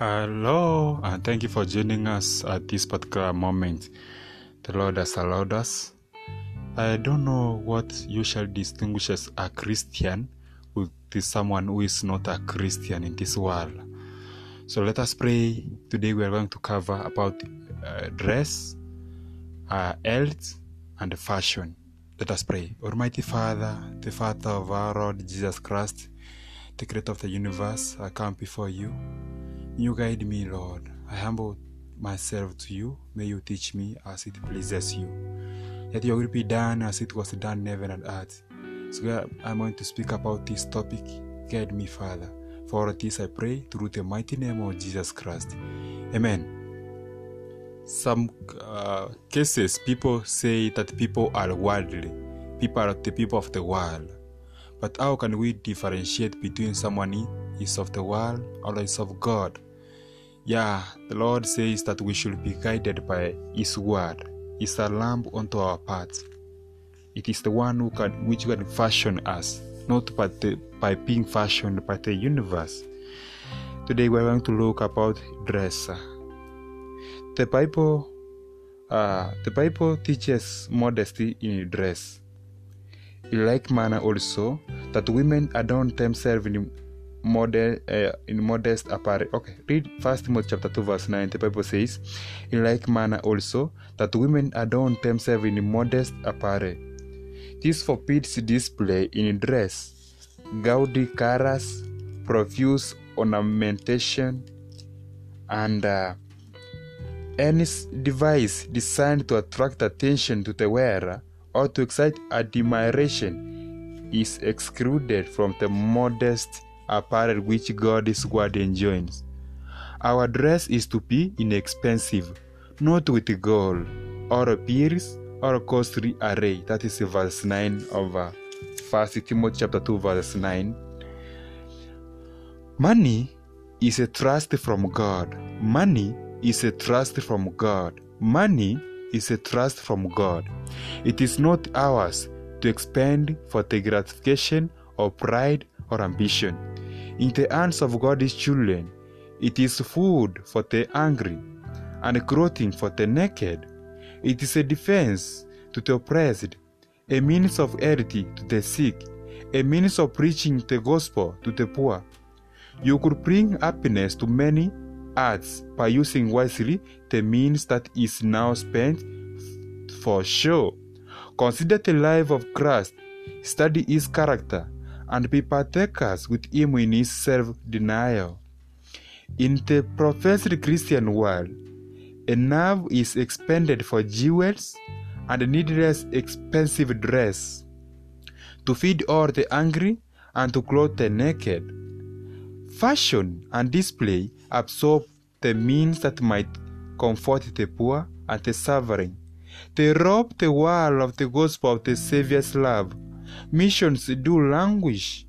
Hello, and thank you for joining us at this particular moment. The Lord has allowed us. I don't know what usually distinguishes a Christian with someone who is not a Christian in this world. So let us pray. Today we are going to cover about uh, dress, uh, health, and fashion. Let us pray. Almighty Father, the Father of our Lord Jesus Christ, the creator of the universe, I come before you. You guide me, Lord. I humble myself to you. May you teach me as it pleases you. Let your will be done as it was done in heaven and earth. So I'm going to speak about this topic. Guide me, Father. For this I pray through the mighty name of Jesus Christ. Amen. Some uh, cases, people say that people are worldly. People are the people of the world. But how can we differentiate between someone is of the world or is of God? Yeah, the Lord says that we should be guided by His word. It's a lamp unto our path. It is the one who can, which can fashion us, not by, the, by being fashioned by the universe. Today we're going to look about dress. The Bible, uh, the Bible teaches modesty in dress. In like manner also, that women adorn themselves in uh, in modest apparel. Okay, read First Timothy chapter 2 verse 9. The Bible says, In like manner also, that women adorn themselves in modest apparel. This forbids display in dress, gaudy colors, profuse ornamentation, and uh, any device designed to attract attention to the wearer or to excite admiration is excluded from the modest apparel which God's word enjoins. Our dress is to be inexpensive, not with gold, or pearls, or costly array. That is verse 9 of uh, 1 Timothy chapter 2, verse 9. Money is a trust from God. Money is a trust from God. Money is a trust from God. It is not ours to expend for the gratification of pride or ambition. In the hands of God's children, it is food for the hungry and clothing for the naked. It is a defense to the oppressed, a means of health to the sick, a means of preaching the gospel to the poor. You could bring happiness to many hearts by using wisely the means that is now spent for show. Consider the life of Christ, study his character, and be partakers with him in his self denial. In the professed Christian world, a nerve is expended for jewels and needless expensive dress, to feed all the hungry and to clothe the naked. Fashion and display absorb the means that might comfort the poor and the suffering. They rob the world of the gospel of the Saviour's love. Missions do languish.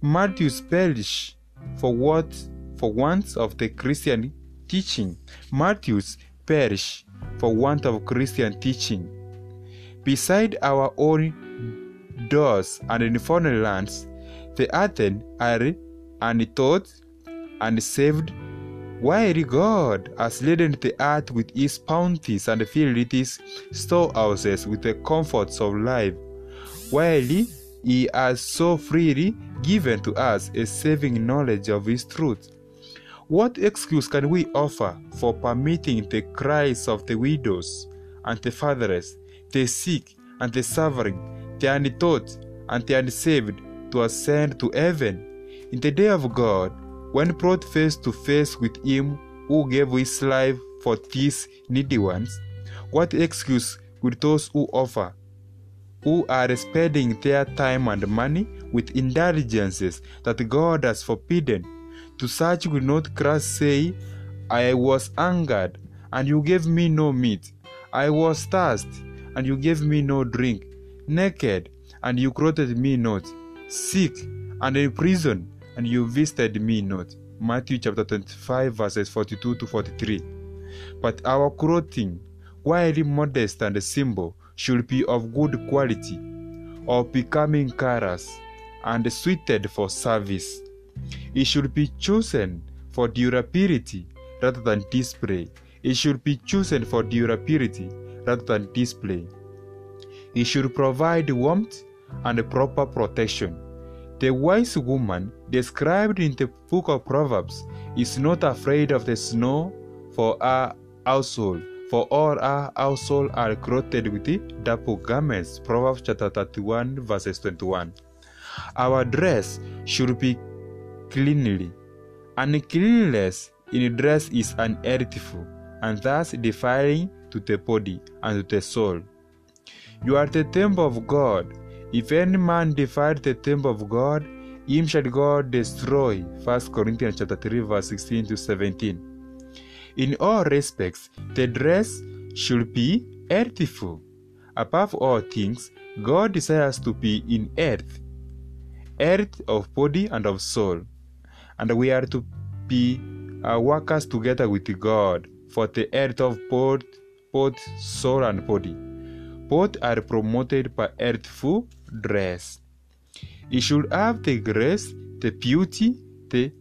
Matthews perish for what for want of the Christian teaching. Matthews perish for want of Christian teaching. Beside our own doors and in foreign lands, the earthen are untaught and saved while God has laden the earth with his bounties and filled its storehouses with the comforts of life, while he has so freely given to us a saving knowledge of his truth. What excuse can we offer for permitting the cries of the widows and the fatherless, the sick and the suffering, the untaught and the unsaved to ascend to heaven? In the day of God, when brought face to face with him who gave his life for these needy ones, what excuse would those who offer, who are spending their time and money with indulgences that God has forbidden? To such will not Christ say, I was angered, and you gave me no meat. I was thirsty, and you gave me no drink. Naked, and you clothed me not. Sick, and in prison, and you visited me not. Matthew chapter 25, verses 42 to 43. But our clothing, while modest and simple, should be of good quality, of becoming colors, and suited for service. It should be chosen for durability rather than display. It should be chosen for durability rather than display. It should provide warmth and proper protection. The wise woman described in the book of Proverbs is not afraid of the snow for her household, for all our household are clothed with the double garments. Proverbs chapter 31, verses 21. Our dress should be cleanly. Uncleanliness in dress is unearthful, and thus defiling to the body and to the soul. You are the temple of God. If any man defile the temple of God, him shall God destroy. 1 Corinthians chapter 3, verse 16 to 17. In all respects, the dress should be earthful. Above all things, God desires to be in earth, earth of body and of soul, and we are to be uh, workers together with God for the earth of both, both soul and body. Both are promoted by earthful dress. It should have the grace, the beauty, the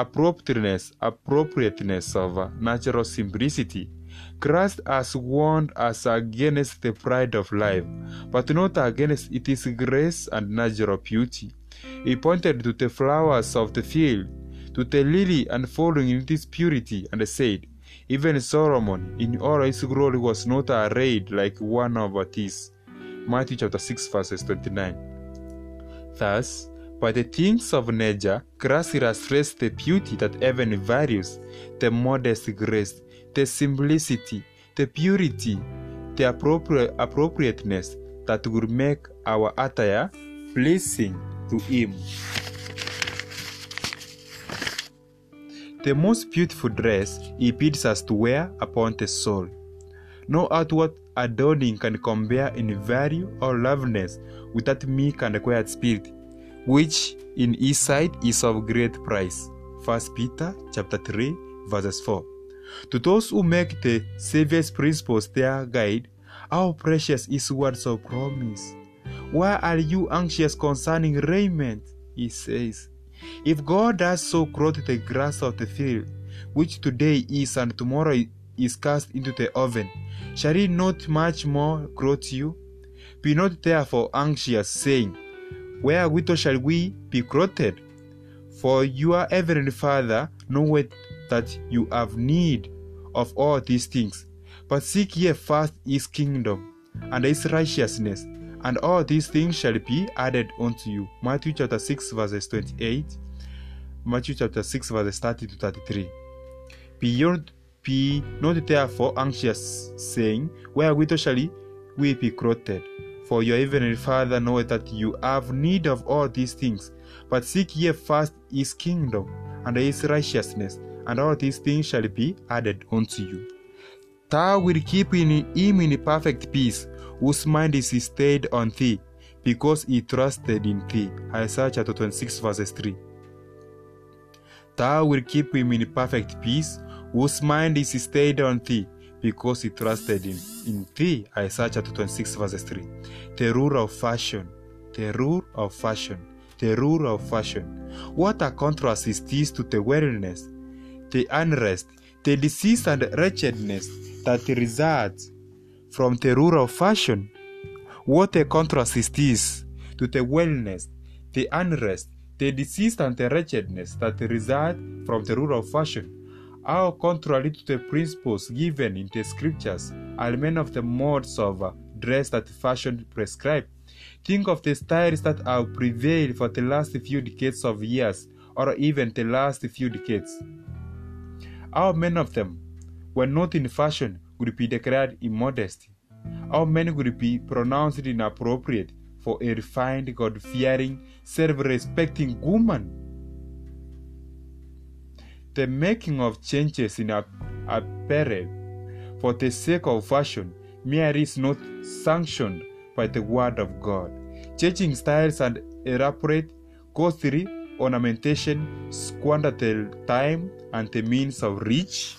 appropriateness, appropriateness of uh, natural simplicity. Christ has warned us against the pride of life, but not against its grace and natural beauty. He pointed to the flowers of the field, to the lily unfolding in its purity, and said, Even Solomon in all his glory was not arrayed like one of these. Matthew chapter 6, verses 29. Thus, by the things of nature, Christ illustrates the beauty that heaven values, the modest grace, the simplicity, the purity, the appropri- appropriateness that would make our attire pleasing to Him. The most beautiful dress He bids us to wear upon the soul. No outward adorning can compare in value or loveliness with that meek and quiet spirit, which in his sight is of great price. 1 Peter chapter 3, verses 4. To those who make the Savior's principles their guide, how precious is words of promise. Why are you anxious concerning raiment? He says. If God does so clothe the grass of the field, which today is and tomorrow is cast into the oven, shall he not much more clothe you? Be not therefore anxious, saying, Wherewithal shall we be clothed? For your heavenly Father knoweth that you have need of all these things. But seek ye first his kingdom and his righteousness, and all these things shall be added unto you. Matthew chapter 6, verses 28, Matthew chapter 6, verses 30 to 33. Beyond be not therefore anxious, saying, Wherewithal shall we be clothed? For your heavenly Father knoweth that you have need of all these things. But seek ye first his kingdom and his righteousness, and all these things shall be added unto you. Thou wilt keep in him in perfect peace, whose mind is stayed on thee, because he trusted in thee. Isaiah chapter 26, verses 3. Thou wilt keep him in perfect peace, whose mind is stayed on thee, because he trusted in, in thee. Isaiah chapter 26, verses 3. The rule of fashion, the rule of fashion, the rule of fashion. What a contrast is this to the weariness, the unrest, the disease and wretchedness that results from the rule of fashion. What a contrast is this to the wellness, the unrest, the disease and the wretchedness that result from the rule of fashion. How contrary to the principles given in the scriptures are many of the modes of uh, dress that fashion prescribe. Think of the styles that have prevailed for the last few decades of years, or even the last few decades. How many of them, when not in fashion, would be declared immodesty? How many would be pronounced inappropriate for a refined, God fearing, self respecting woman? The making of changes in apparel for the sake of fashion merely is not sanctioned by the Word of God. Changing styles and elaborate, costly ornamentation squander the time and the means of reach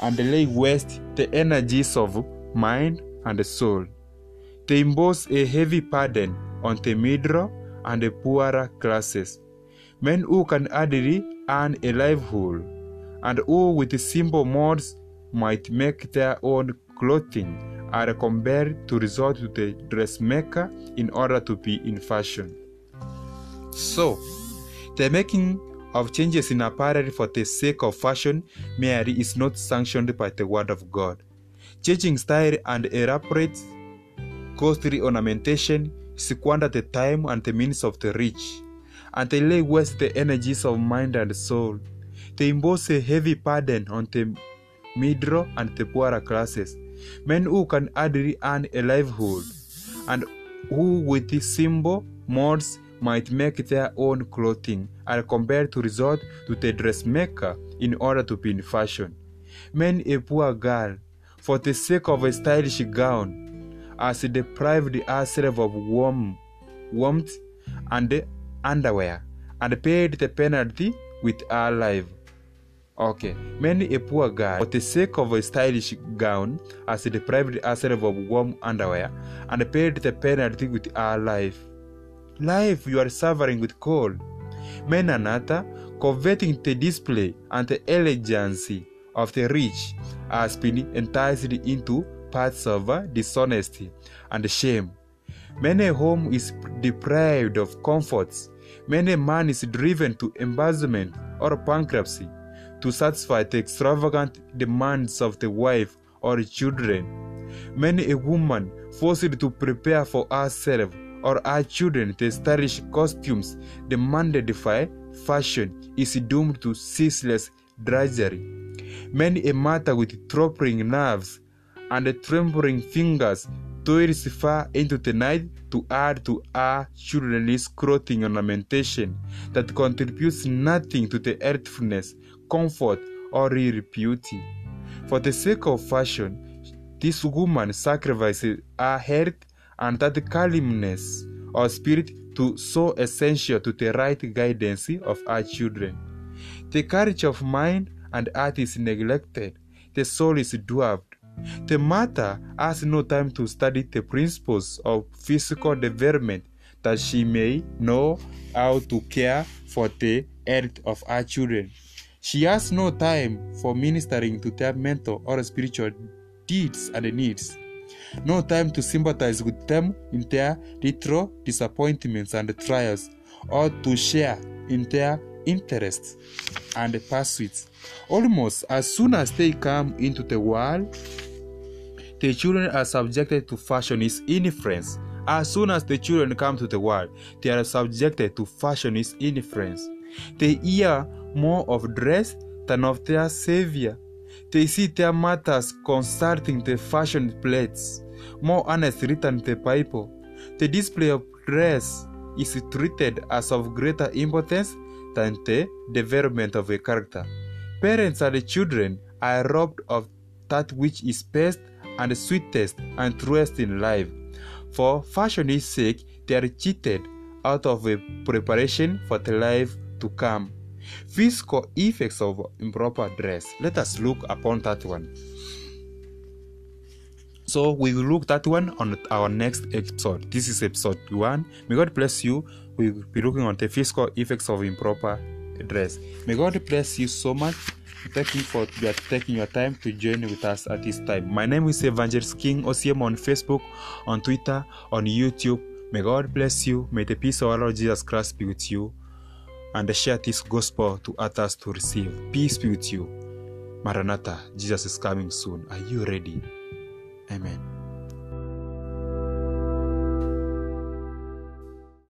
and lay waste the energies of mind and soul. They impose a heavy burden on the middle and the poorer classes. Men who can hardly earn a livelihood, and who with simple modes might make their own clothing are compelled to resort to the dressmaker in order to be in fashion. So, the making of changes in apparel for the sake of fashion merely is not sanctioned by the Word of God. Changing style and elaborate, costly ornamentation squander the time and the means of the rich, and they lay waste the energies of mind and soul. They impose a heavy burden on the middle and the poorer classes, men who can hardly earn a livelihood, and who with the simple modes might make their own clothing are compelled to resort to the dressmaker in order to be in fashion. Many a poor girl, for the sake of a stylish gown, has deprived herself of warm, warmth and underwear and paid the penalty with her life. Okay, many a poor girl, for the sake of a stylish gown, has deprived herself of warm underwear and paid the penalty with her life. Life you are suffering with cold. Men another, coveting the display and the elegancy of the rich, has been enticed into paths of dishonesty and shame. Many a home is deprived of comforts. Many a man is driven to embezzlement or bankruptcy to satisfy the extravagant demands of the wife or children. Many a woman forced to prepare for herself or her children the stylish costumes demanded by fashion is doomed to ceaseless drudgery. Many a mother with throbbing nerves and trembling fingers toils far into the night to add to our children's clothing ornamentation that contributes nothing to the earthfulness, comfort, or real beauty. For the sake of fashion, this woman sacrifices her health and that calmness or spirit to so essential to the right guidance of our children. The courage of mind and heart is neglected, the soul is dwarfed. The mother has no time to study the principles of physical mm. development that she may know how to care for the health of her children. She has no time for ministering to their mental or spiritual deeds and needs no time to sympathize with them in their little disappointments and trials, or to share in their interests and pursuits. Almost as soon as they come into the world, the children are subjected to fashionist influence. As soon as the children come to the world, they are subjected to fashionist influence. They hear more of dress than of their savior. They see their mothers consulting the fashion plates, more honestly than the Bible. The display of dress is treated as of greater importance than the development of a character. Parents and the children are robbed of that which is best and sweetest and truest in life. For fashion's sake, they are cheated out of a preparation for the life to come. Physical effects of improper dress. Let us look upon that one. So we will look that one on our next episode. This is episode one. May God bless you. We will be looking on the physical effects of improper May God bless you so much. Thank you for taking your time to join with us at this time. My name is Evangelist King OCM on Facebook, on Twitter, on YouTube. May God bless you. May the peace of our Lord Jesus Christ be with you. And share this gospel to others to receive. Peace be with you. Maranatha, Jesus is coming soon. Are you ready? Amen.